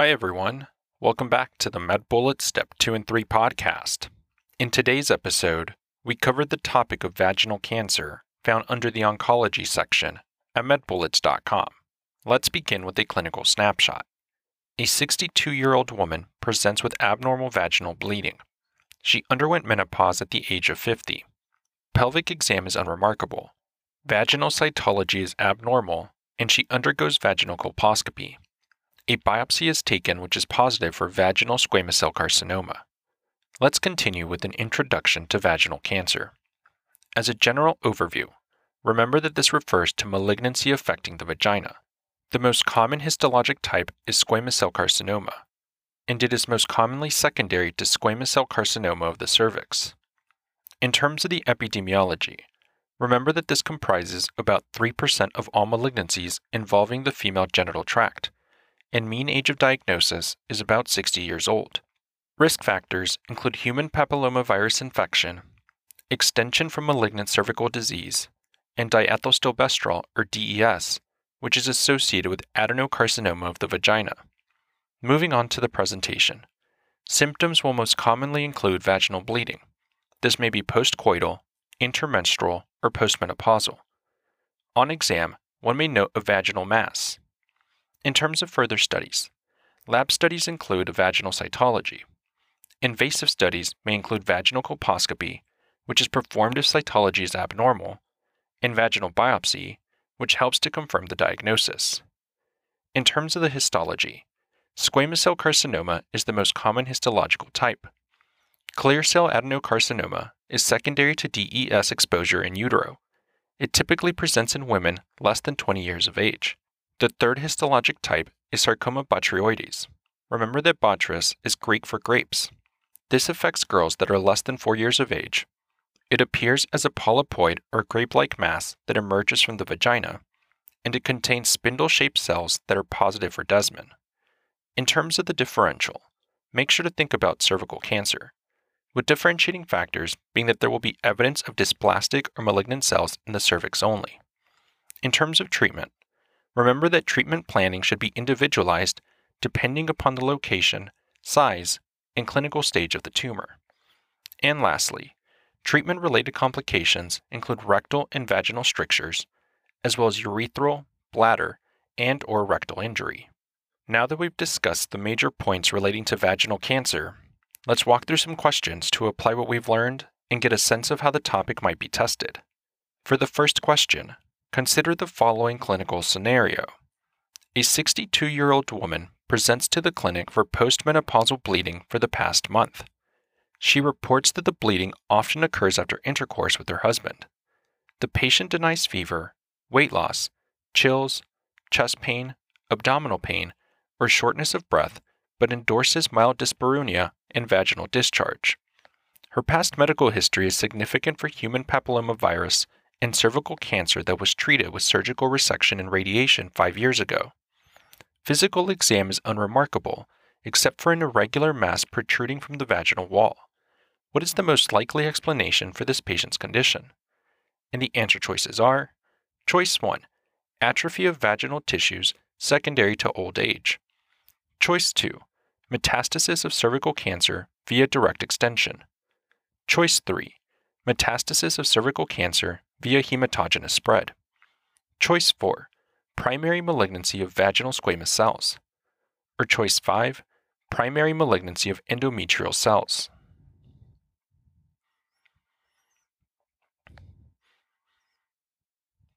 Hi, everyone. Welcome back to the MedBullets Step 2 and 3 podcast. In today's episode, we covered the topic of vaginal cancer found under the oncology section at medbullets.com. Let's begin with a clinical snapshot. A 62 year old woman presents with abnormal vaginal bleeding. She underwent menopause at the age of 50. Pelvic exam is unremarkable. Vaginal cytology is abnormal, and she undergoes vaginal colposcopy. A biopsy is taken which is positive for vaginal squamous cell carcinoma. Let's continue with an introduction to vaginal cancer. As a general overview, remember that this refers to malignancy affecting the vagina. The most common histologic type is squamous cell carcinoma, and it is most commonly secondary to squamous cell carcinoma of the cervix. In terms of the epidemiology, remember that this comprises about 3% of all malignancies involving the female genital tract, and mean age of diagnosis is about 60 years old. Risk factors include human papillomavirus infection, extension from malignant cervical disease, and diethylstilbestrol or DES, which is associated with adenocarcinoma of the vagina. Moving on to the presentation. Symptoms will most commonly include vaginal bleeding. This may be postcoital, intermenstrual, or postmenopausal. On exam, one may note a vaginal mass. In terms of further studies, lab studies include vaginal cytology. Invasive studies may include vaginal colposcopy, which is performed if cytology is abnormal, and vaginal biopsy, which helps to confirm the diagnosis. In terms of the histology, squamous cell carcinoma is the most common histological type. Clear cell adenocarcinoma is secondary to DES exposure in utero. It typically presents in women less than 20 years of age. The third histologic type is sarcoma botryoides. Remember that botrytis is Greek for grapes. This affects girls that are less than 4 years of age it appears as a polypoid or grape like mass that emerges from the vagina, and it contains spindle shaped cells that are positive for desmin. In terms of the differential, make sure to think about cervical cancer, with differentiating factors being that there will be evidence of dysplastic or malignant cells in the cervix only. In terms of treatment, remember that treatment planning should be individualized depending upon the location, size, and clinical stage of the tumor. And lastly, Treatment related complications include rectal and vaginal strictures, as well as urethral, bladder, and or rectal injury. Now that we've discussed the major points relating to vaginal cancer, let's walk through some questions to apply what we've learned and get a sense of how the topic might be tested. For the first question, consider the following clinical scenario. A 62 year old woman presents to the clinic for postmenopausal bleeding for the past month. She reports that the bleeding often occurs after intercourse with her husband. The patient denies fever, weight loss, chills, chest pain, abdominal pain, or shortness of breath, but endorses mild dyspareunia and vaginal discharge. Her past medical history is significant for human papillomavirus and cervical cancer that was treated with surgical resection and radiation five years ago. Physical exam is unremarkable, except for an irregular mass protruding from the vaginal wall. What is the most likely explanation for this patient's condition? And the answer choices are Choice 1 Atrophy of vaginal tissues secondary to old age. Choice 2 Metastasis of cervical cancer via direct extension. Choice 3 Metastasis of cervical cancer via hematogenous spread. Choice 4 Primary malignancy of vaginal squamous cells. Or choice 5 Primary malignancy of endometrial cells.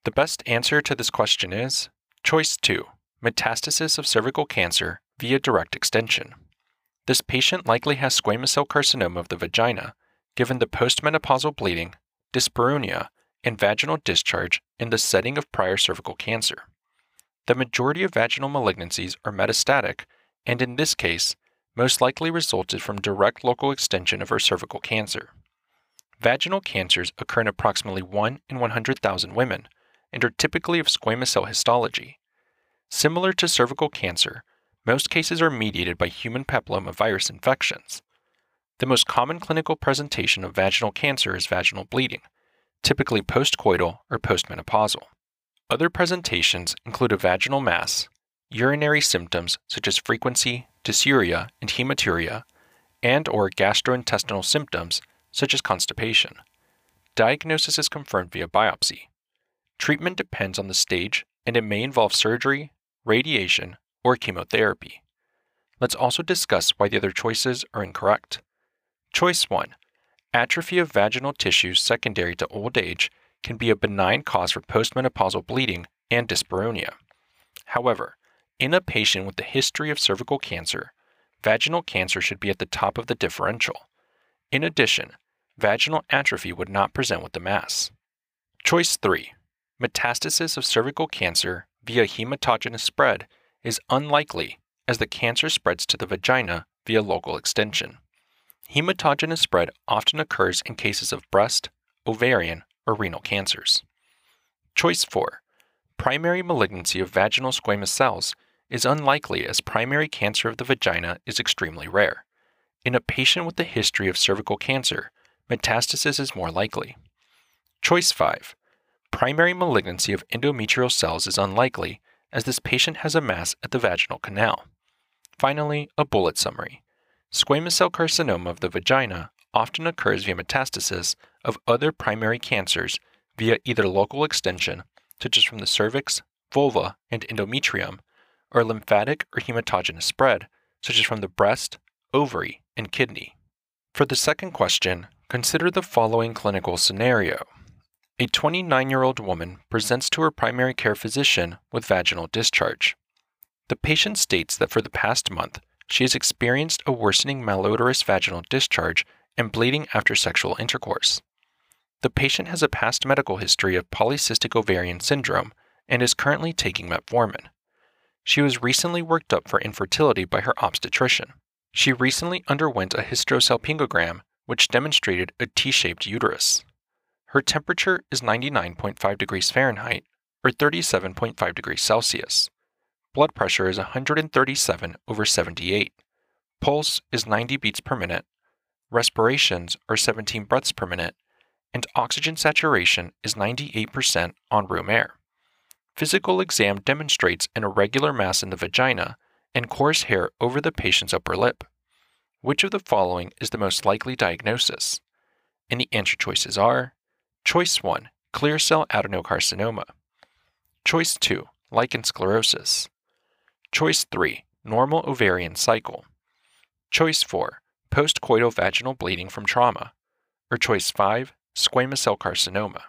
The best answer to this question is choice 2 metastasis of cervical cancer via direct extension. This patient likely has squamous cell carcinoma of the vagina, given the postmenopausal bleeding, dyspareunia, and vaginal discharge in the setting of prior cervical cancer. The majority of vaginal malignancies are metastatic, and in this case, most likely resulted from direct local extension of her cervical cancer. Vaginal cancers occur in approximately 1 in 100,000 women, and are typically of squamous cell histology. Similar to cervical cancer, most cases are mediated by human papillomavirus infections. The most common clinical presentation of vaginal cancer is vaginal bleeding, typically postcoital or postmenopausal. Other presentations include a vaginal mass, urinary symptoms such as frequency, dysuria, and hematuria, and or gastrointestinal symptoms such as constipation. Diagnosis is confirmed via biopsy. Treatment depends on the stage and it may involve surgery, radiation, or chemotherapy. Let's also discuss why the other choices are incorrect. Choice 1 Atrophy of vaginal tissues secondary to old age can be a benign cause for postmenopausal bleeding and dyspareunia. However, in a patient with a history of cervical cancer, vaginal cancer should be at the top of the differential. In addition, vaginal atrophy would not present with the mass. Choice 3 Metastasis of cervical cancer via hematogenous spread is unlikely as the cancer spreads to the vagina via local extension. Hematogenous spread often occurs in cases of breast, ovarian, or renal cancers. Choice 4. Primary malignancy of vaginal squamous cells is unlikely as primary cancer of the vagina is extremely rare. In a patient with a history of cervical cancer, metastasis is more likely. Choice 5. Primary malignancy of endometrial cells is unlikely as this patient has a mass at the vaginal canal. Finally, a bullet summary. Squamous cell carcinoma of the vagina often occurs via metastasis of other primary cancers via either local extension, such as from the cervix, vulva, and endometrium, or lymphatic or hematogenous spread, such as from the breast, ovary, and kidney. For the second question, consider the following clinical scenario. A 29 year old woman presents to her primary care physician with vaginal discharge. The patient states that for the past month, she has experienced a worsening malodorous vaginal discharge and bleeding after sexual intercourse. The patient has a past medical history of polycystic ovarian syndrome and is currently taking metformin. She was recently worked up for infertility by her obstetrician. She recently underwent a hysterosalpingogram, which demonstrated a T shaped uterus. Her temperature is 99.5 degrees Fahrenheit or 37.5 degrees Celsius. Blood pressure is 137 over 78. Pulse is 90 beats per minute. Respirations are 17 breaths per minute. And oxygen saturation is 98% on room air. Physical exam demonstrates an irregular mass in the vagina and coarse hair over the patient's upper lip. Which of the following is the most likely diagnosis? And the answer choices are Choice 1 Clear cell adenocarcinoma, Choice 2 Lichen sclerosus, Choice 3 Normal ovarian cycle. Choice 4 Postcoital vaginal bleeding from trauma. Or choice 5 Squamous cell carcinoma.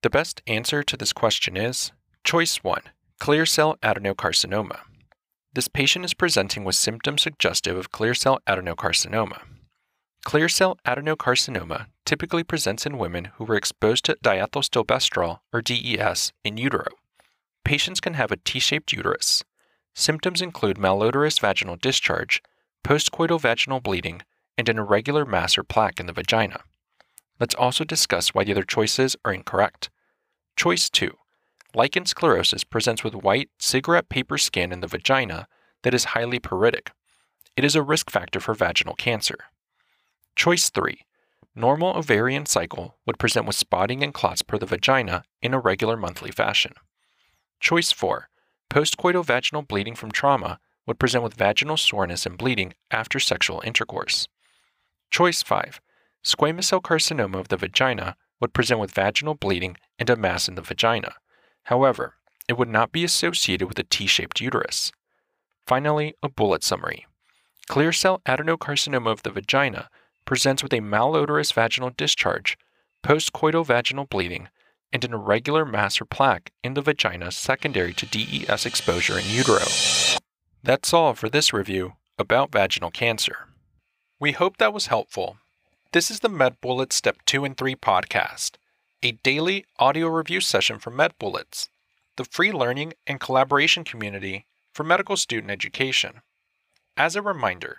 The best answer to this question is choice 1 Clear cell adenocarcinoma. This patient is presenting with symptoms suggestive of clear cell adenocarcinoma. Clear cell adenocarcinoma typically presents in women who were exposed to diethylstilbestrol or DES in utero. Patients can have a T shaped uterus. Symptoms include malodorous vaginal discharge, postcoital vaginal bleeding, and an irregular mass or plaque in the vagina. Let's also discuss why the other choices are incorrect. Choice 2 Lichen sclerosus presents with white, cigarette paper skin in the vagina that is highly pruritic. It is a risk factor for vaginal cancer. Choice 3 Normal ovarian cycle would present with spotting and clots per the vagina in a regular monthly fashion. Choice 4. Postcoital vaginal bleeding from trauma would present with vaginal soreness and bleeding after sexual intercourse. Choice 5. Squamous cell carcinoma of the vagina would present with vaginal bleeding and a mass in the vagina. However, it would not be associated with a T shaped uterus. Finally, a bullet summary. Clear cell adenocarcinoma of the vagina presents with a malodorous vaginal discharge, postcoital vaginal bleeding, and an irregular mass or plaque in the vagina secondary to DES exposure in utero. That's all for this review about vaginal cancer. We hope that was helpful. This is the MedBullets Step 2 and 3 podcast, a daily audio review session from MedBullets, the free learning and collaboration community for medical student education. As a reminder,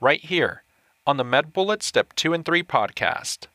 right here on the MedBullets Step 2 and 3 podcast.